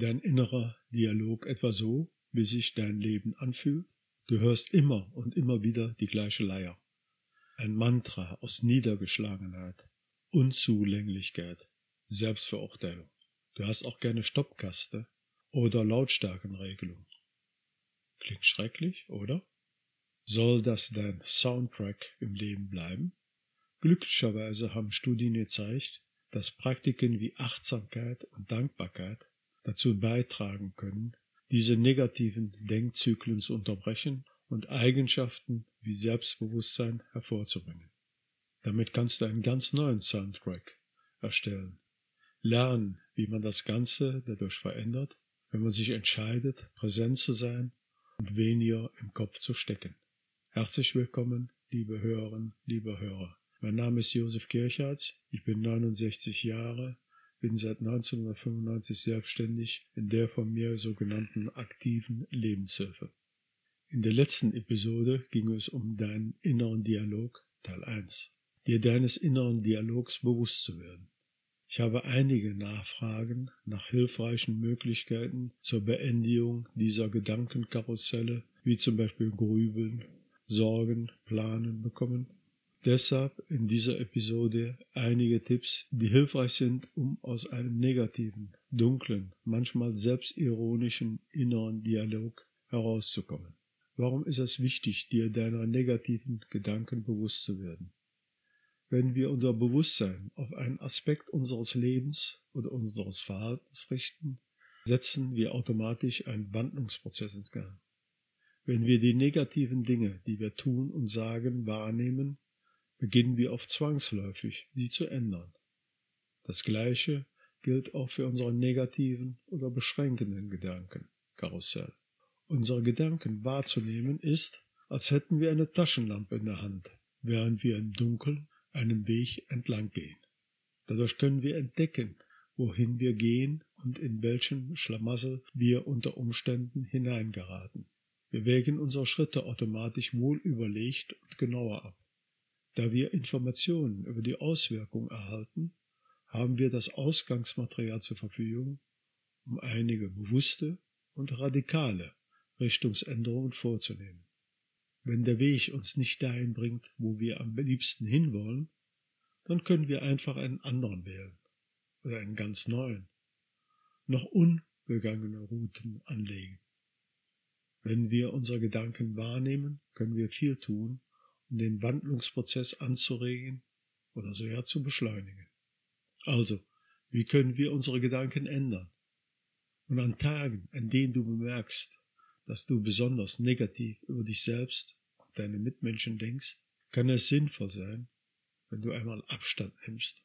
dein innerer Dialog etwa so, wie sich dein Leben anfühlt? Du hörst immer und immer wieder die gleiche Leier. Ein Mantra aus Niedergeschlagenheit, Unzulänglichkeit, Selbstverurteilung. Du hast auch gerne Stoppkaste oder Lautstärkenregelung. Klingt schrecklich, oder? Soll das dein Soundtrack im Leben bleiben? Glücklicherweise haben Studien gezeigt, dass Praktiken wie Achtsamkeit und Dankbarkeit dazu beitragen können, diese negativen Denkzyklen zu unterbrechen und Eigenschaften wie Selbstbewusstsein hervorzubringen. Damit kannst du einen ganz neuen Soundtrack erstellen. Lernen, wie man das Ganze dadurch verändert, wenn man sich entscheidet, präsent zu sein und weniger im Kopf zu stecken. Herzlich willkommen, liebe Hörerinnen, liebe Hörer. Mein Name ist Josef Kirchhardt, ich bin 69 Jahre, bin seit 1995 selbstständig in der von mir sogenannten aktiven Lebenshilfe. In der letzten Episode ging es um deinen inneren Dialog, Teil 1. Dir deines inneren Dialogs bewusst zu werden. Ich habe einige Nachfragen nach hilfreichen Möglichkeiten zur Beendigung dieser Gedankenkarusselle, wie zum Beispiel Grübeln, Sorgen, Planen bekommen. Deshalb in dieser Episode einige Tipps, die hilfreich sind, um aus einem negativen, dunklen, manchmal selbstironischen inneren Dialog herauszukommen. Warum ist es wichtig, dir deiner negativen Gedanken bewusst zu werden? Wenn wir unser Bewusstsein auf einen Aspekt unseres Lebens oder unseres Verhaltens richten, setzen wir automatisch einen Wandlungsprozess ins Gang. Wenn wir die negativen Dinge, die wir tun und sagen, wahrnehmen, beginnen wir oft zwangsläufig, sie zu ändern. Das Gleiche gilt auch für unsere negativen oder beschränkenden Gedanken, Karussell. Unsere Gedanken wahrzunehmen ist, als hätten wir eine Taschenlampe in der Hand, während wir im Dunkeln einem Weg entlang gehen. Dadurch können wir entdecken, wohin wir gehen und in welchen Schlamassel wir unter Umständen hineingeraten. Wir wägen unsere Schritte automatisch wohl überlegt und genauer ab. Da wir Informationen über die Auswirkungen erhalten, haben wir das Ausgangsmaterial zur Verfügung, um einige bewusste und radikale Richtungsänderungen vorzunehmen. Wenn der Weg uns nicht dahin bringt, wo wir am liebsten hinwollen, dann können wir einfach einen anderen wählen oder einen ganz neuen, noch ungegangene Routen anlegen. Wenn wir unsere Gedanken wahrnehmen, können wir viel tun, den Wandlungsprozess anzuregen oder sogar zu beschleunigen. Also, wie können wir unsere Gedanken ändern? Und an Tagen, an denen du bemerkst, dass du besonders negativ über dich selbst und deine Mitmenschen denkst, kann es sinnvoll sein, wenn du einmal Abstand nimmst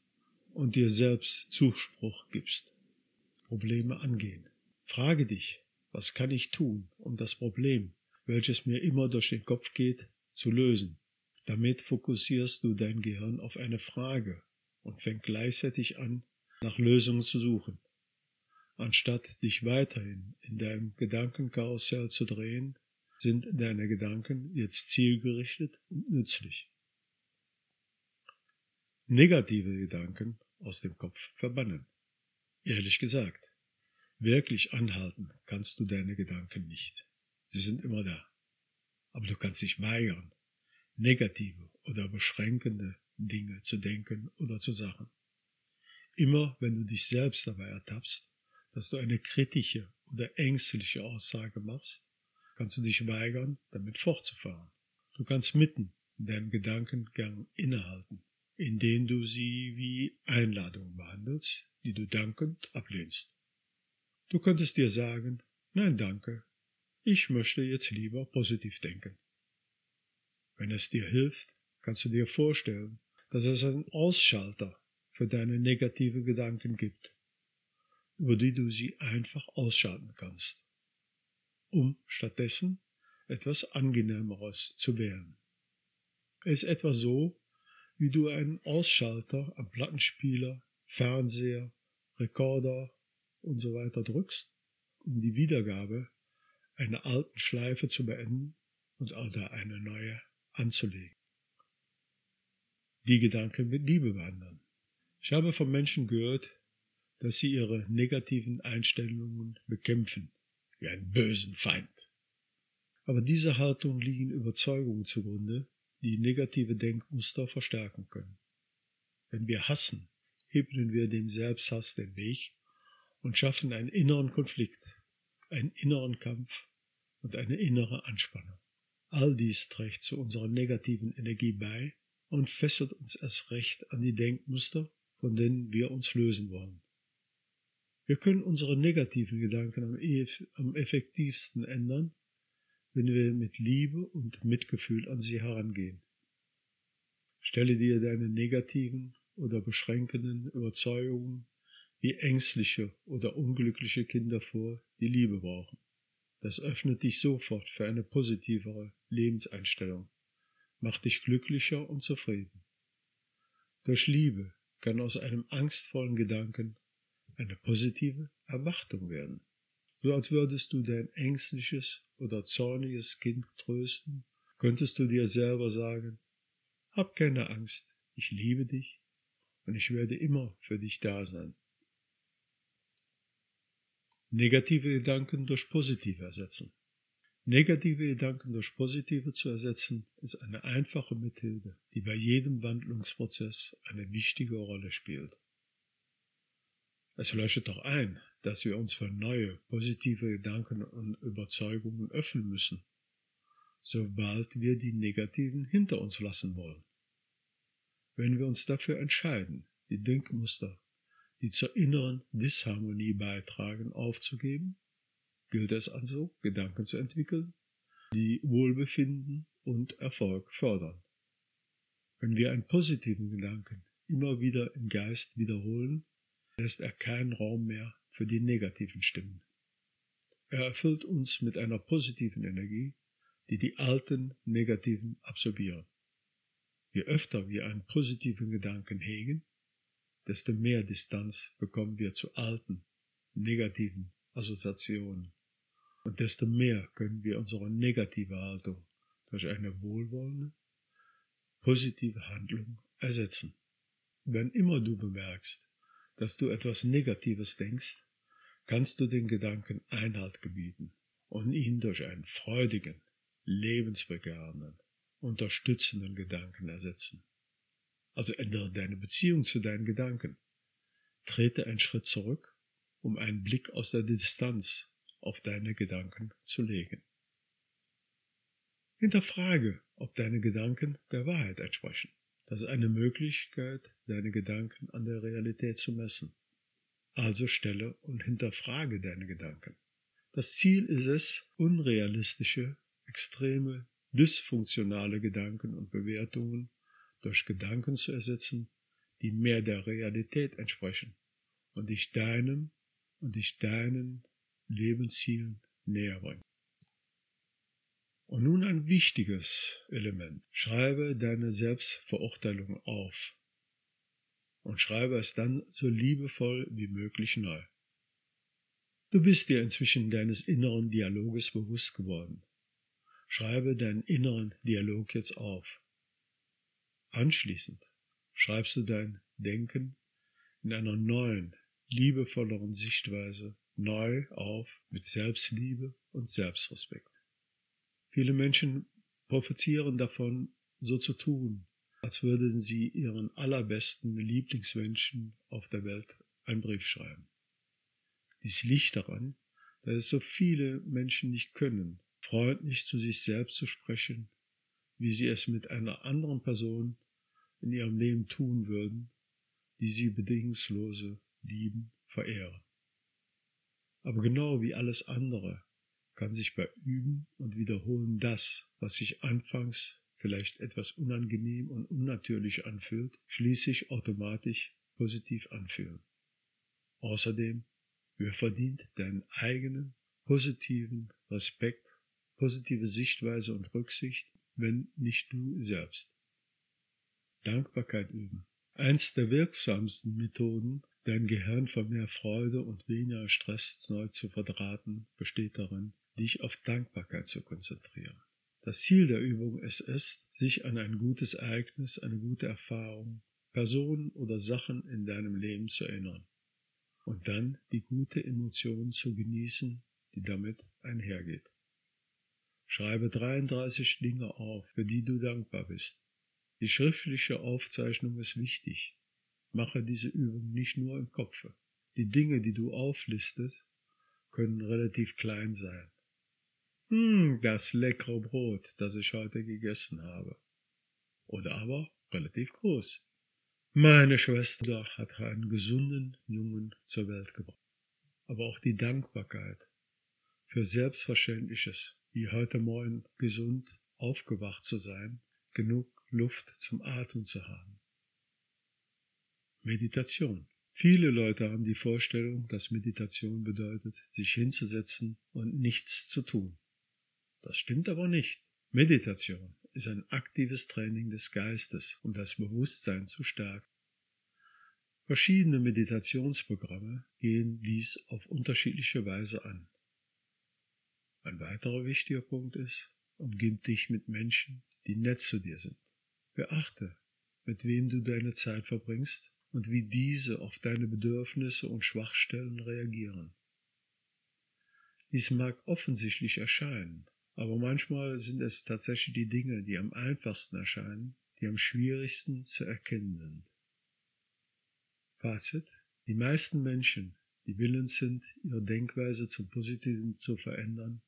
und dir selbst Zuspruch gibst. Probleme angehen. Frage dich, was kann ich tun, um das Problem, welches mir immer durch den Kopf geht, zu lösen? Damit fokussierst du dein Gehirn auf eine Frage und fängt gleichzeitig an, nach Lösungen zu suchen. Anstatt dich weiterhin in deinem Gedankenkarussell zu drehen, sind deine Gedanken jetzt zielgerichtet und nützlich. Negative Gedanken aus dem Kopf verbannen. Ehrlich gesagt, Wirklich anhalten kannst du deine Gedanken nicht. Sie sind immer da. Aber du kannst dich weigern, negative oder beschränkende Dinge zu denken oder zu sagen. Immer wenn du dich selbst dabei ertappst, dass du eine kritische oder ängstliche Aussage machst, kannst du dich weigern, damit fortzufahren. Du kannst mitten in deinem Gedankengang innehalten, indem du sie wie Einladungen behandelst, die du dankend ablehnst. Du könntest dir sagen, nein danke, ich möchte jetzt lieber positiv denken. Wenn es dir hilft, kannst du dir vorstellen, dass es einen Ausschalter für deine negative Gedanken gibt, über die du sie einfach ausschalten kannst, um stattdessen etwas Angenehmeres zu wählen. Es ist etwa so, wie du einen Ausschalter am Plattenspieler, Fernseher, Rekorder und so weiter drückst, um die Wiedergabe einer alten Schleife zu beenden und oder eine neue anzulegen. Die Gedanken mit Liebe behandeln. Ich habe von Menschen gehört, dass sie ihre negativen Einstellungen bekämpfen, wie einen bösen Feind. Aber dieser Haltung liegen Überzeugungen zugrunde, die negative Denkmuster verstärken können. Wenn wir hassen, ebnen wir dem Selbsthass den Weg und schaffen einen inneren Konflikt, einen inneren Kampf und eine innere Anspannung. All dies trägt zu unserer negativen Energie bei und fesselt uns erst recht an die Denkmuster, von denen wir uns lösen wollen. Wir können unsere negativen Gedanken am, effektivsten ändern, wenn wir mit Liebe und Mitgefühl an sie herangehen. Stelle dir deine negativen oder beschränkenden Überzeugungen wie ängstliche oder unglückliche Kinder vor, die Liebe brauchen. Das öffnet dich sofort für eine positivere Lebenseinstellung, macht dich glücklicher und zufrieden. Durch Liebe kann aus einem angstvollen Gedanken eine positive Erwartung werden, so als würdest du dein ängstliches oder zorniges Kind trösten, könntest du dir selber sagen, hab keine Angst, ich liebe dich und ich werde immer für dich da sein. Negative Gedanken durch positive ersetzen. Negative Gedanken durch positive zu ersetzen, ist eine einfache Methode, die bei jedem Wandlungsprozess eine wichtige Rolle spielt. Es leuchtet doch ein, dass wir uns für neue, positive Gedanken und Überzeugungen öffnen müssen, sobald wir die negativen hinter uns lassen wollen. Wenn wir uns dafür entscheiden, die Denkmuster, die zur inneren Disharmonie beitragen, aufzugeben, gilt es also, Gedanken zu entwickeln, die Wohlbefinden und Erfolg fördern. Wenn wir einen positiven Gedanken immer wieder im Geist wiederholen, lässt er keinen Raum mehr für die negativen Stimmen. Er erfüllt uns mit einer positiven Energie, die die alten negativen absorbieren. Je öfter wir einen positiven Gedanken hegen, desto mehr Distanz bekommen wir zu alten, negativen Assoziationen. Und desto mehr können wir unsere negative Haltung durch eine wohlwollende, positive Handlung ersetzen. Wenn immer du bemerkst, dass du etwas Negatives denkst, kannst du den Gedanken Einhalt gebieten und ihn durch einen freudigen, lebensbegehrenden, unterstützenden Gedanken ersetzen. Also ändere deine Beziehung zu deinen Gedanken. Trete einen Schritt zurück, um einen Blick aus der Distanz auf deine Gedanken zu legen. Hinterfrage, ob deine Gedanken der Wahrheit entsprechen. Das ist eine Möglichkeit, deine Gedanken an der Realität zu messen. Also stelle und hinterfrage deine Gedanken. Das Ziel ist es, unrealistische, extreme, dysfunktionale Gedanken und Bewertungen durch Gedanken zu ersetzen, die mehr der Realität entsprechen und dich deinem und dich deinen Lebenszielen näher bringen. Und nun ein wichtiges Element. Schreibe deine Selbstverurteilung auf und schreibe es dann so liebevoll wie möglich neu. Du bist dir inzwischen deines inneren Dialoges bewusst geworden. Schreibe deinen inneren Dialog jetzt auf. Anschließend schreibst du dein Denken in einer neuen, liebevolleren Sichtweise neu auf mit Selbstliebe und Selbstrespekt. Viele Menschen profitieren davon, so zu tun, als würden sie ihren allerbesten Lieblingsmenschen auf der Welt einen Brief schreiben. Dies liegt daran, dass es so viele Menschen nicht können, freundlich zu sich selbst zu sprechen, wie sie es mit einer anderen Person in ihrem Leben tun würden, die sie bedingungslose lieben, verehren. Aber genau wie alles andere kann sich bei Üben und Wiederholen das, was sich anfangs vielleicht etwas unangenehm und unnatürlich anfühlt, schließlich automatisch positiv anfühlen. Außerdem, wer verdient deinen eigenen positiven Respekt, positive Sichtweise und Rücksicht, wenn nicht du selbst. Dankbarkeit üben. Eins der wirksamsten Methoden, dein Gehirn für mehr Freude und weniger Stress neu zu verdrahten, besteht darin, dich auf Dankbarkeit zu konzentrieren. Das Ziel der Übung ist es, sich an ein gutes Ereignis, eine gute Erfahrung, Personen oder Sachen in deinem Leben zu erinnern. und dann die gute Emotion zu genießen, die damit einhergeht. Schreibe 33 Dinge auf, für die du dankbar bist. Die schriftliche Aufzeichnung ist wichtig. Mache diese Übung nicht nur im Kopfe. Die Dinge, die du auflistest, können relativ klein sein. Hm, das leckere Brot, das ich heute gegessen habe. Oder aber relativ groß. Meine Schwester hat einen gesunden Jungen zur Welt gebracht. Aber auch die Dankbarkeit für Selbstverständliches, wie heute Morgen gesund aufgewacht zu sein, genug Luft zum Atmen zu haben. Meditation. Viele Leute haben die Vorstellung, dass Meditation bedeutet, sich hinzusetzen und nichts zu tun. Das stimmt aber nicht. Meditation ist ein aktives Training des Geistes, um das Bewusstsein zu stärken. Verschiedene Meditationsprogramme gehen dies auf unterschiedliche Weise an. Ein weiterer wichtiger Punkt ist, umgib dich mit Menschen, die nett zu dir sind. Beachte, mit wem du deine Zeit verbringst und wie diese auf deine Bedürfnisse und Schwachstellen reagieren. Dies mag offensichtlich erscheinen, aber manchmal sind es tatsächlich die Dinge, die am einfachsten erscheinen, die am schwierigsten zu erkennen sind. Fazit. Die meisten Menschen, die willens sind, ihre Denkweise zum Positiven zu verändern,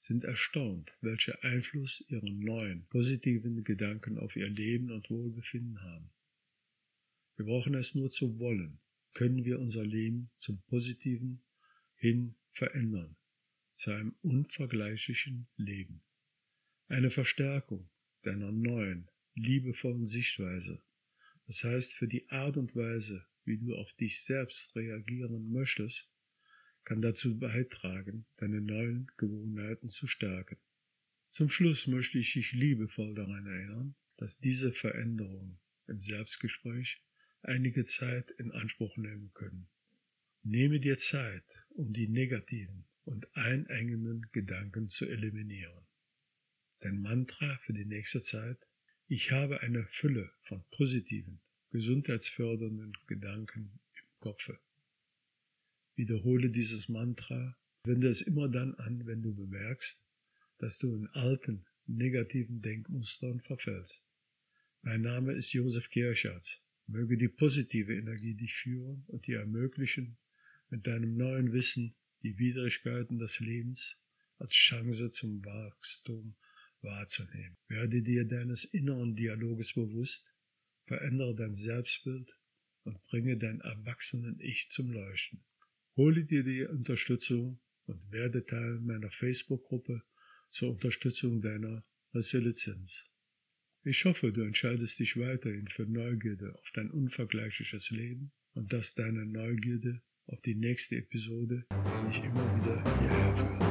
sind erstaunt, welcher Einfluss ihre neuen, positiven Gedanken auf ihr Leben und Wohlbefinden haben. Wir brauchen es nur zu wollen, können wir unser Leben zum Positiven hin verändern zu einem unvergleichlichen Leben. Eine Verstärkung deiner neuen, liebevollen Sichtweise, das heißt für die Art und Weise, wie du auf dich selbst reagieren möchtest, kann dazu beitragen, deine neuen Gewohnheiten zu stärken. Zum Schluss möchte ich dich liebevoll daran erinnern, dass diese Veränderungen im Selbstgespräch einige Zeit in Anspruch nehmen können. Nehme dir Zeit, um die negativen und einengenden Gedanken zu eliminieren. Dein Mantra für die nächste Zeit, ich habe eine Fülle von positiven, gesundheitsfördernden Gedanken im Kopfe. Wiederhole dieses Mantra, wende es immer dann an, wenn du bemerkst, dass du in alten, negativen Denkmustern verfällst. Mein Name ist Josef Kirschatz. Möge die positive Energie dich führen und dir ermöglichen, mit deinem neuen Wissen die Widrigkeiten des Lebens als Chance zum Wachstum wahrzunehmen. Werde dir deines inneren Dialoges bewusst, verändere dein Selbstbild und bringe dein erwachsenen Ich zum Leuchten. Hole dir die Unterstützung und werde Teil meiner Facebook-Gruppe zur Unterstützung deiner Resilienz. Ich hoffe, du entscheidest dich weiterhin für Neugierde auf dein unvergleichliches Leben und dass deine Neugierde auf die nächste Episode, die ich immer wieder hierher führe.